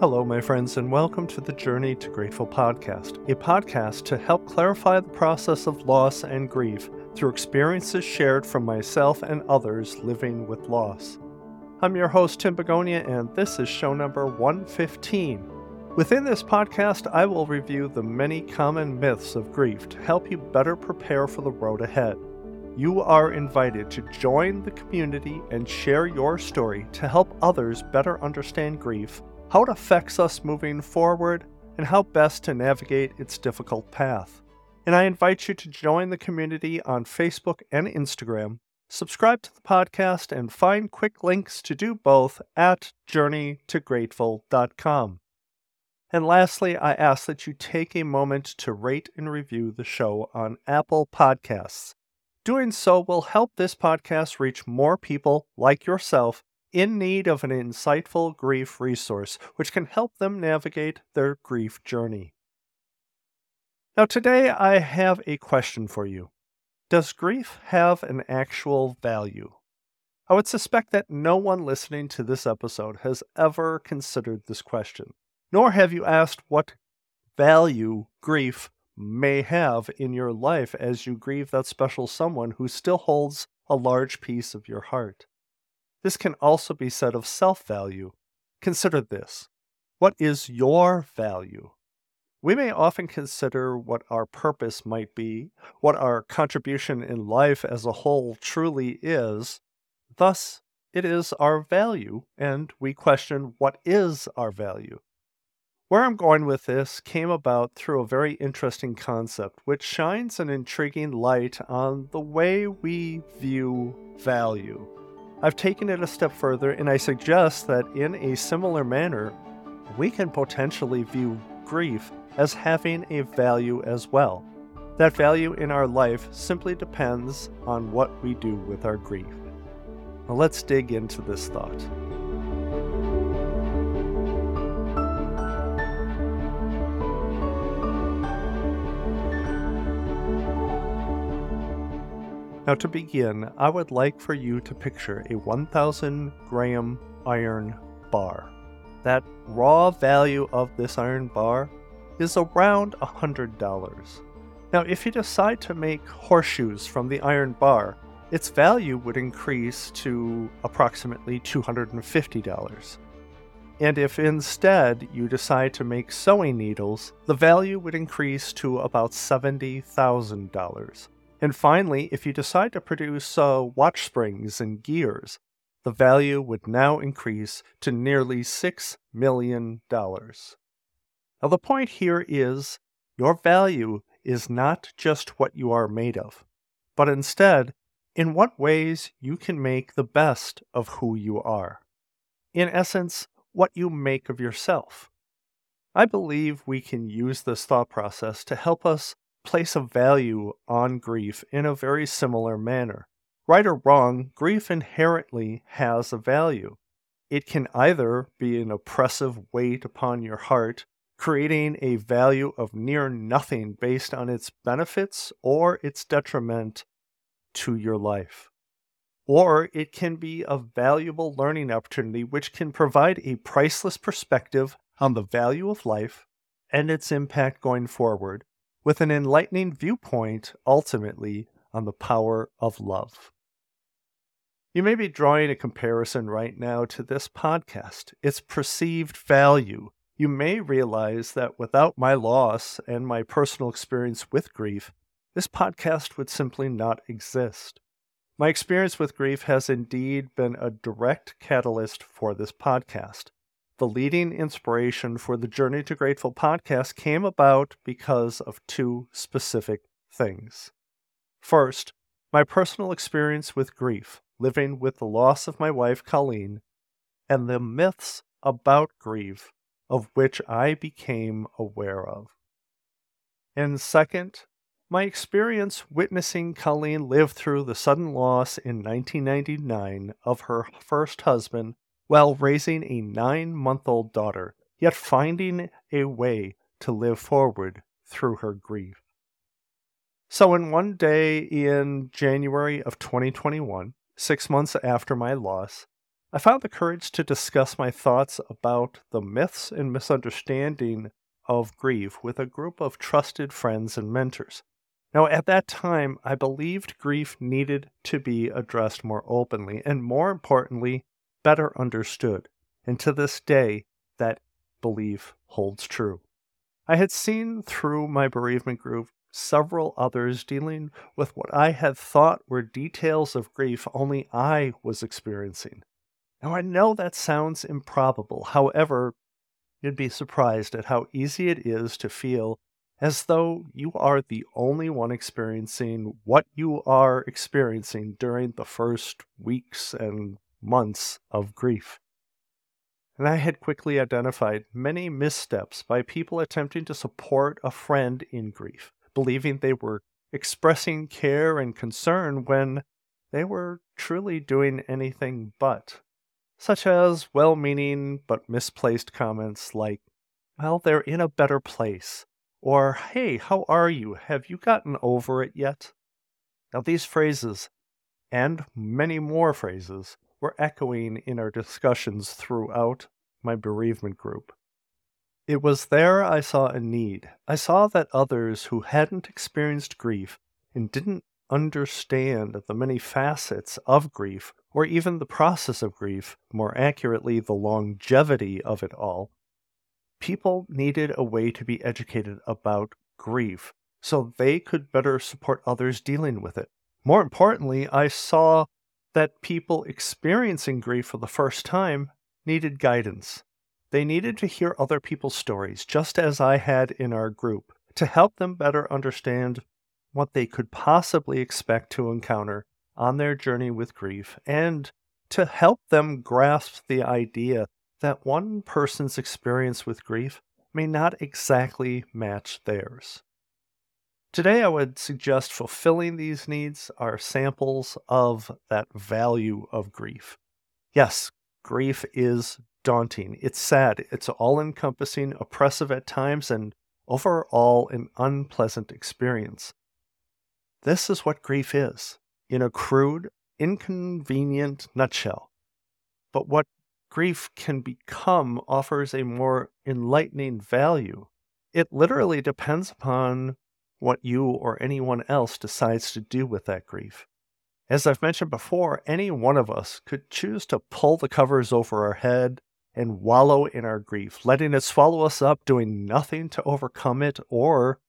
Hello, my friends, and welcome to the Journey to Grateful podcast, a podcast to help clarify the process of loss and grief through experiences shared from myself and others living with loss. I'm your host, Tim Begonia, and this is show number 115. Within this podcast, I will review the many common myths of grief to help you better prepare for the road ahead. You are invited to join the community and share your story to help others better understand grief how it affects us moving forward, and how best to navigate its difficult path. And I invite you to join the community on Facebook and Instagram, subscribe to the podcast, and find quick links to do both at journeytograteful.com. And lastly, I ask that you take a moment to rate and review the show on Apple Podcasts. Doing so will help this podcast reach more people like yourself in need of an insightful grief resource which can help them navigate their grief journey. Now, today I have a question for you Does grief have an actual value? I would suspect that no one listening to this episode has ever considered this question, nor have you asked what value grief may have in your life as you grieve that special someone who still holds a large piece of your heart. This can also be said of self value. Consider this what is your value? We may often consider what our purpose might be, what our contribution in life as a whole truly is. Thus, it is our value, and we question what is our value. Where I'm going with this came about through a very interesting concept, which shines an intriguing light on the way we view value. I've taken it a step further and I suggest that in a similar manner, we can potentially view grief as having a value as well. That value in our life simply depends on what we do with our grief. Now let's dig into this thought. Now, to begin, I would like for you to picture a 1000 gram iron bar. That raw value of this iron bar is around $100. Now, if you decide to make horseshoes from the iron bar, its value would increase to approximately $250. And if instead you decide to make sewing needles, the value would increase to about $70,000. And finally, if you decide to produce uh, watch springs and gears, the value would now increase to nearly $6 million. Now, the point here is your value is not just what you are made of, but instead, in what ways you can make the best of who you are. In essence, what you make of yourself. I believe we can use this thought process to help us place a value on grief in a very similar manner. Right or wrong, grief inherently has a value. It can either be an oppressive weight upon your heart, creating a value of near nothing based on its benefits or its detriment to your life. Or it can be a valuable learning opportunity which can provide a priceless perspective on the value of life and its impact going forward, with an enlightening viewpoint ultimately on the power of love. You may be drawing a comparison right now to this podcast, its perceived value. You may realize that without my loss and my personal experience with grief, this podcast would simply not exist. My experience with grief has indeed been a direct catalyst for this podcast. The leading inspiration for the Journey to Grateful podcast came about because of two specific things. First, my personal experience with grief, living with the loss of my wife, Colleen, and the myths about grief of which I became aware of. And second, my experience witnessing Colleen live through the sudden loss in 1999 of her first husband while raising a nine month old daughter, yet finding a way to live forward through her grief. So, in one day in January of 2021, six months after my loss, I found the courage to discuss my thoughts about the myths and misunderstanding of grief with a group of trusted friends and mentors. Now, at that time, I believed grief needed to be addressed more openly and, more importantly, better understood. And to this day, that belief holds true. I had seen through my bereavement group several others dealing with what I had thought were details of grief only I was experiencing. Now, I know that sounds improbable. However, you'd be surprised at how easy it is to feel as though you are the only one experiencing what you are experiencing during the first weeks and months of grief. And I had quickly identified many missteps by people attempting to support a friend in grief, believing they were expressing care and concern when they were truly doing anything but, such as well meaning but misplaced comments like, well, they're in a better place, or, hey, how are you? Have you gotten over it yet? Now, these phrases, and many more phrases, were echoing in our discussions throughout my bereavement group. It was there I saw a need. I saw that others who hadn't experienced grief and didn't understand the many facets of grief, or even the process of grief, more accurately, the longevity of it all, people needed a way to be educated about grief so they could better support others dealing with it. More importantly, I saw that people experiencing grief for the first time needed guidance. They needed to hear other people's stories, just as I had in our group, to help them better understand what they could possibly expect to encounter on their journey with grief and to help them grasp the idea that one person's experience with grief may not exactly match theirs. Today, I would suggest fulfilling these needs are samples of that value of grief. Yes, grief is daunting, it's sad, it's all encompassing, oppressive at times, and overall an unpleasant experience. This is what grief is, in a crude, inconvenient nutshell. But what grief can become offers a more enlightening value. It literally depends upon what you or anyone else decides to do with that grief. As I've mentioned before, any one of us could choose to pull the covers over our head and wallow in our grief, letting it swallow us up, doing nothing to overcome it or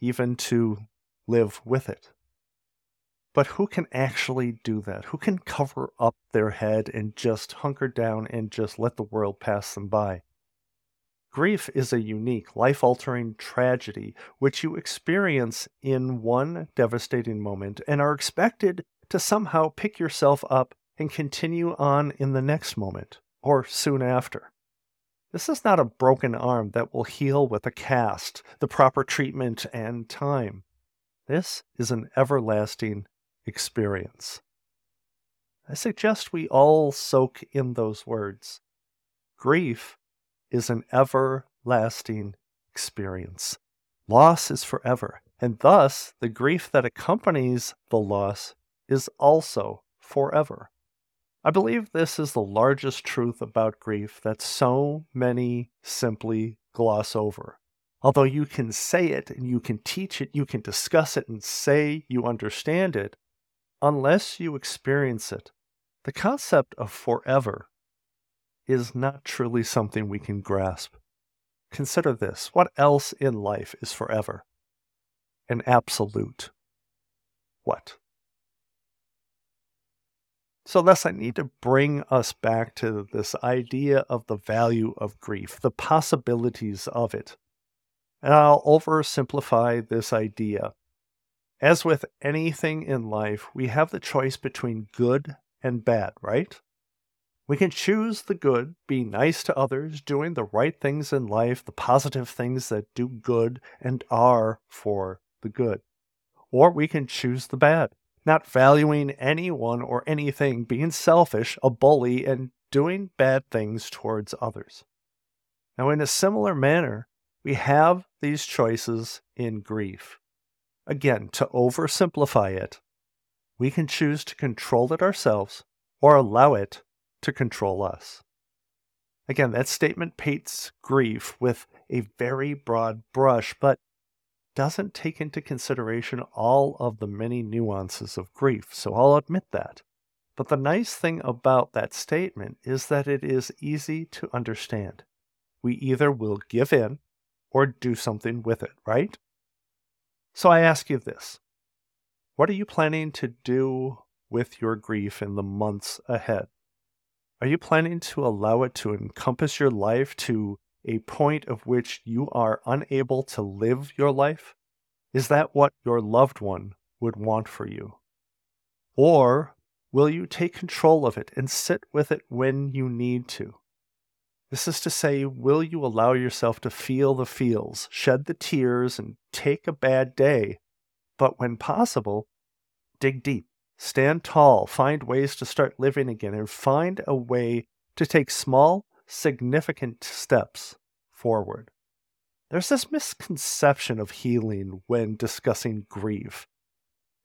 even to live with it. But who can actually do that? Who can cover up their head and just hunker down and just let the world pass them by? Grief is a unique, life altering tragedy which you experience in one devastating moment and are expected to somehow pick yourself up and continue on in the next moment or soon after. This is not a broken arm that will heal with a cast, the proper treatment, and time. This is an everlasting experience. I suggest we all soak in those words. Grief is an everlasting experience. Loss is forever, and thus the grief that accompanies the loss is also forever. I believe this is the largest truth about grief that so many simply gloss over. Although you can say it and you can teach it, you can discuss it and say you understand it, unless you experience it, the concept of forever is not truly something we can grasp. Consider this what else in life is forever? An absolute. What? So, thus, I need to bring us back to this idea of the value of grief, the possibilities of it. And I'll oversimplify this idea as with anything in life, we have the choice between good and bad, right? We can choose the good, be nice to others, doing the right things in life, the positive things that do good and are for the good. Or we can choose the bad, not valuing anyone or anything, being selfish, a bully, and doing bad things towards others. Now, in a similar manner, we have these choices in grief. Again, to oversimplify it, we can choose to control it ourselves or allow it to control us. Again, that statement paints grief with a very broad brush, but doesn't take into consideration all of the many nuances of grief, so I'll admit that. But the nice thing about that statement is that it is easy to understand. We either will give in or do something with it, right? So I ask you this What are you planning to do with your grief in the months ahead? Are you planning to allow it to encompass your life to a point of which you are unable to live your life? Is that what your loved one would want for you? Or will you take control of it and sit with it when you need to? This is to say, will you allow yourself to feel the feels, shed the tears, and take a bad day? But when possible, dig deep. Stand tall, find ways to start living again, and find a way to take small, significant steps forward. There's this misconception of healing when discussing grief.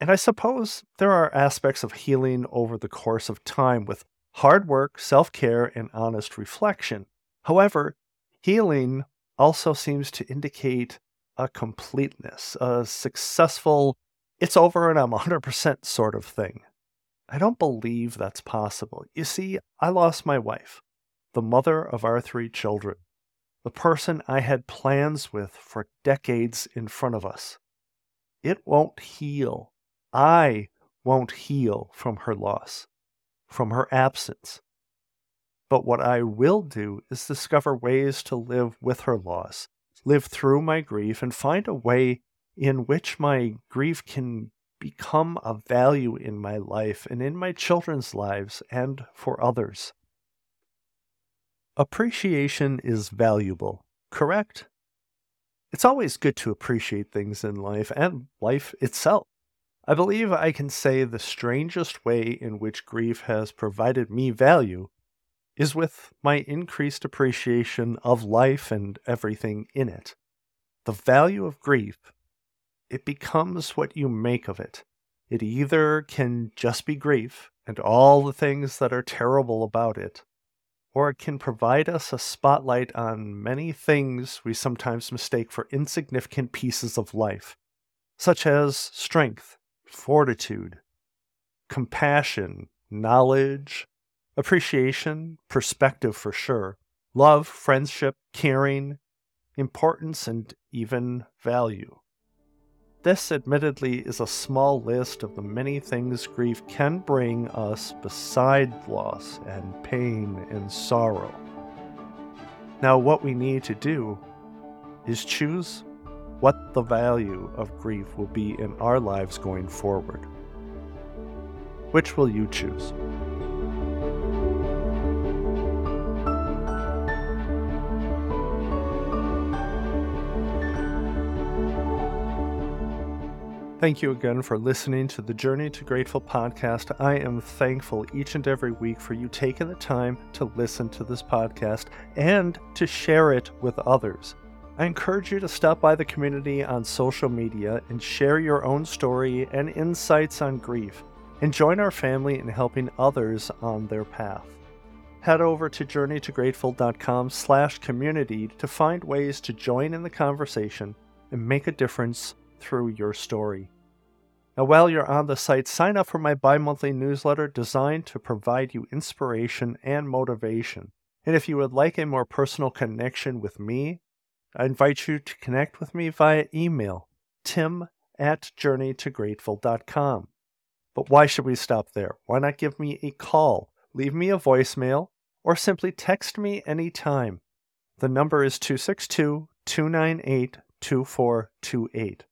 And I suppose there are aspects of healing over the course of time with hard work, self care, and honest reflection. However, healing also seems to indicate a completeness, a successful it's over and I'm 100% sort of thing. I don't believe that's possible. You see, I lost my wife, the mother of our three children, the person I had plans with for decades in front of us. It won't heal. I won't heal from her loss, from her absence. But what I will do is discover ways to live with her loss, live through my grief, and find a way in which my grief can become a value in my life and in my children's lives and for others. Appreciation is valuable, correct? It's always good to appreciate things in life and life itself. I believe I can say the strangest way in which grief has provided me value is with my increased appreciation of life and everything in it. The value of grief it becomes what you make of it. It either can just be grief and all the things that are terrible about it, or it can provide us a spotlight on many things we sometimes mistake for insignificant pieces of life, such as strength, fortitude, compassion, knowledge, appreciation, perspective for sure, love, friendship, caring, importance, and even value. This, admittedly, is a small list of the many things grief can bring us beside loss and pain and sorrow. Now, what we need to do is choose what the value of grief will be in our lives going forward. Which will you choose? Thank you again for listening to the Journey to Grateful podcast. I am thankful each and every week for you taking the time to listen to this podcast and to share it with others. I encourage you to stop by the community on social media and share your own story and insights on grief, and join our family in helping others on their path. Head over to journeytograteful.com slash community to find ways to join in the conversation and make a difference through your story. Now, while you're on the site, sign up for my bi monthly newsletter designed to provide you inspiration and motivation. And if you would like a more personal connection with me, I invite you to connect with me via email, tim at journeytograteful.com. But why should we stop there? Why not give me a call, leave me a voicemail, or simply text me anytime? The number is 262 298 2428.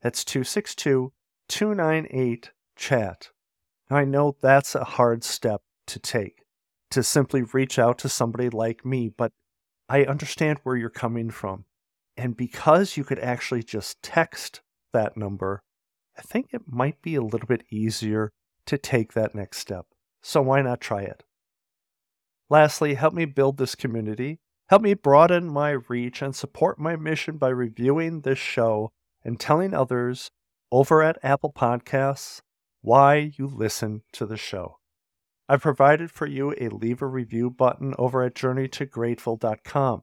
That's 262 298 chat. I know that's a hard step to take, to simply reach out to somebody like me, but I understand where you're coming from. And because you could actually just text that number, I think it might be a little bit easier to take that next step. So why not try it? Lastly, help me build this community. Help me broaden my reach and support my mission by reviewing this show and telling others over at Apple Podcasts why you listen to the show. I've provided for you a leave a review button over at journeytograteful.com.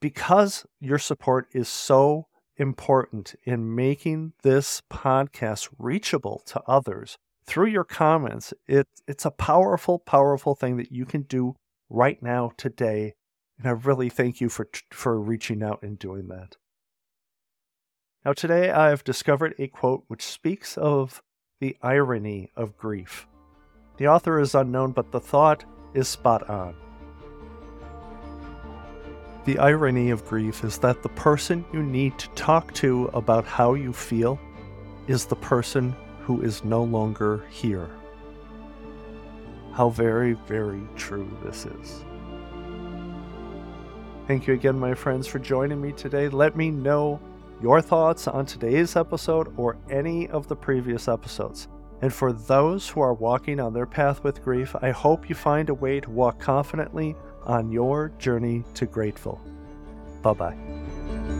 Because your support is so important in making this podcast reachable to others through your comments, it, it's a powerful, powerful thing that you can do right now, today. And I really thank you for, for reaching out and doing that. Now, today I've discovered a quote which speaks of the irony of grief. The author is unknown, but the thought is spot on. The irony of grief is that the person you need to talk to about how you feel is the person who is no longer here. How very, very true this is. Thank you again, my friends, for joining me today. Let me know your thoughts on today's episode or any of the previous episodes. And for those who are walking on their path with grief, I hope you find a way to walk confidently on your journey to grateful. Bye bye.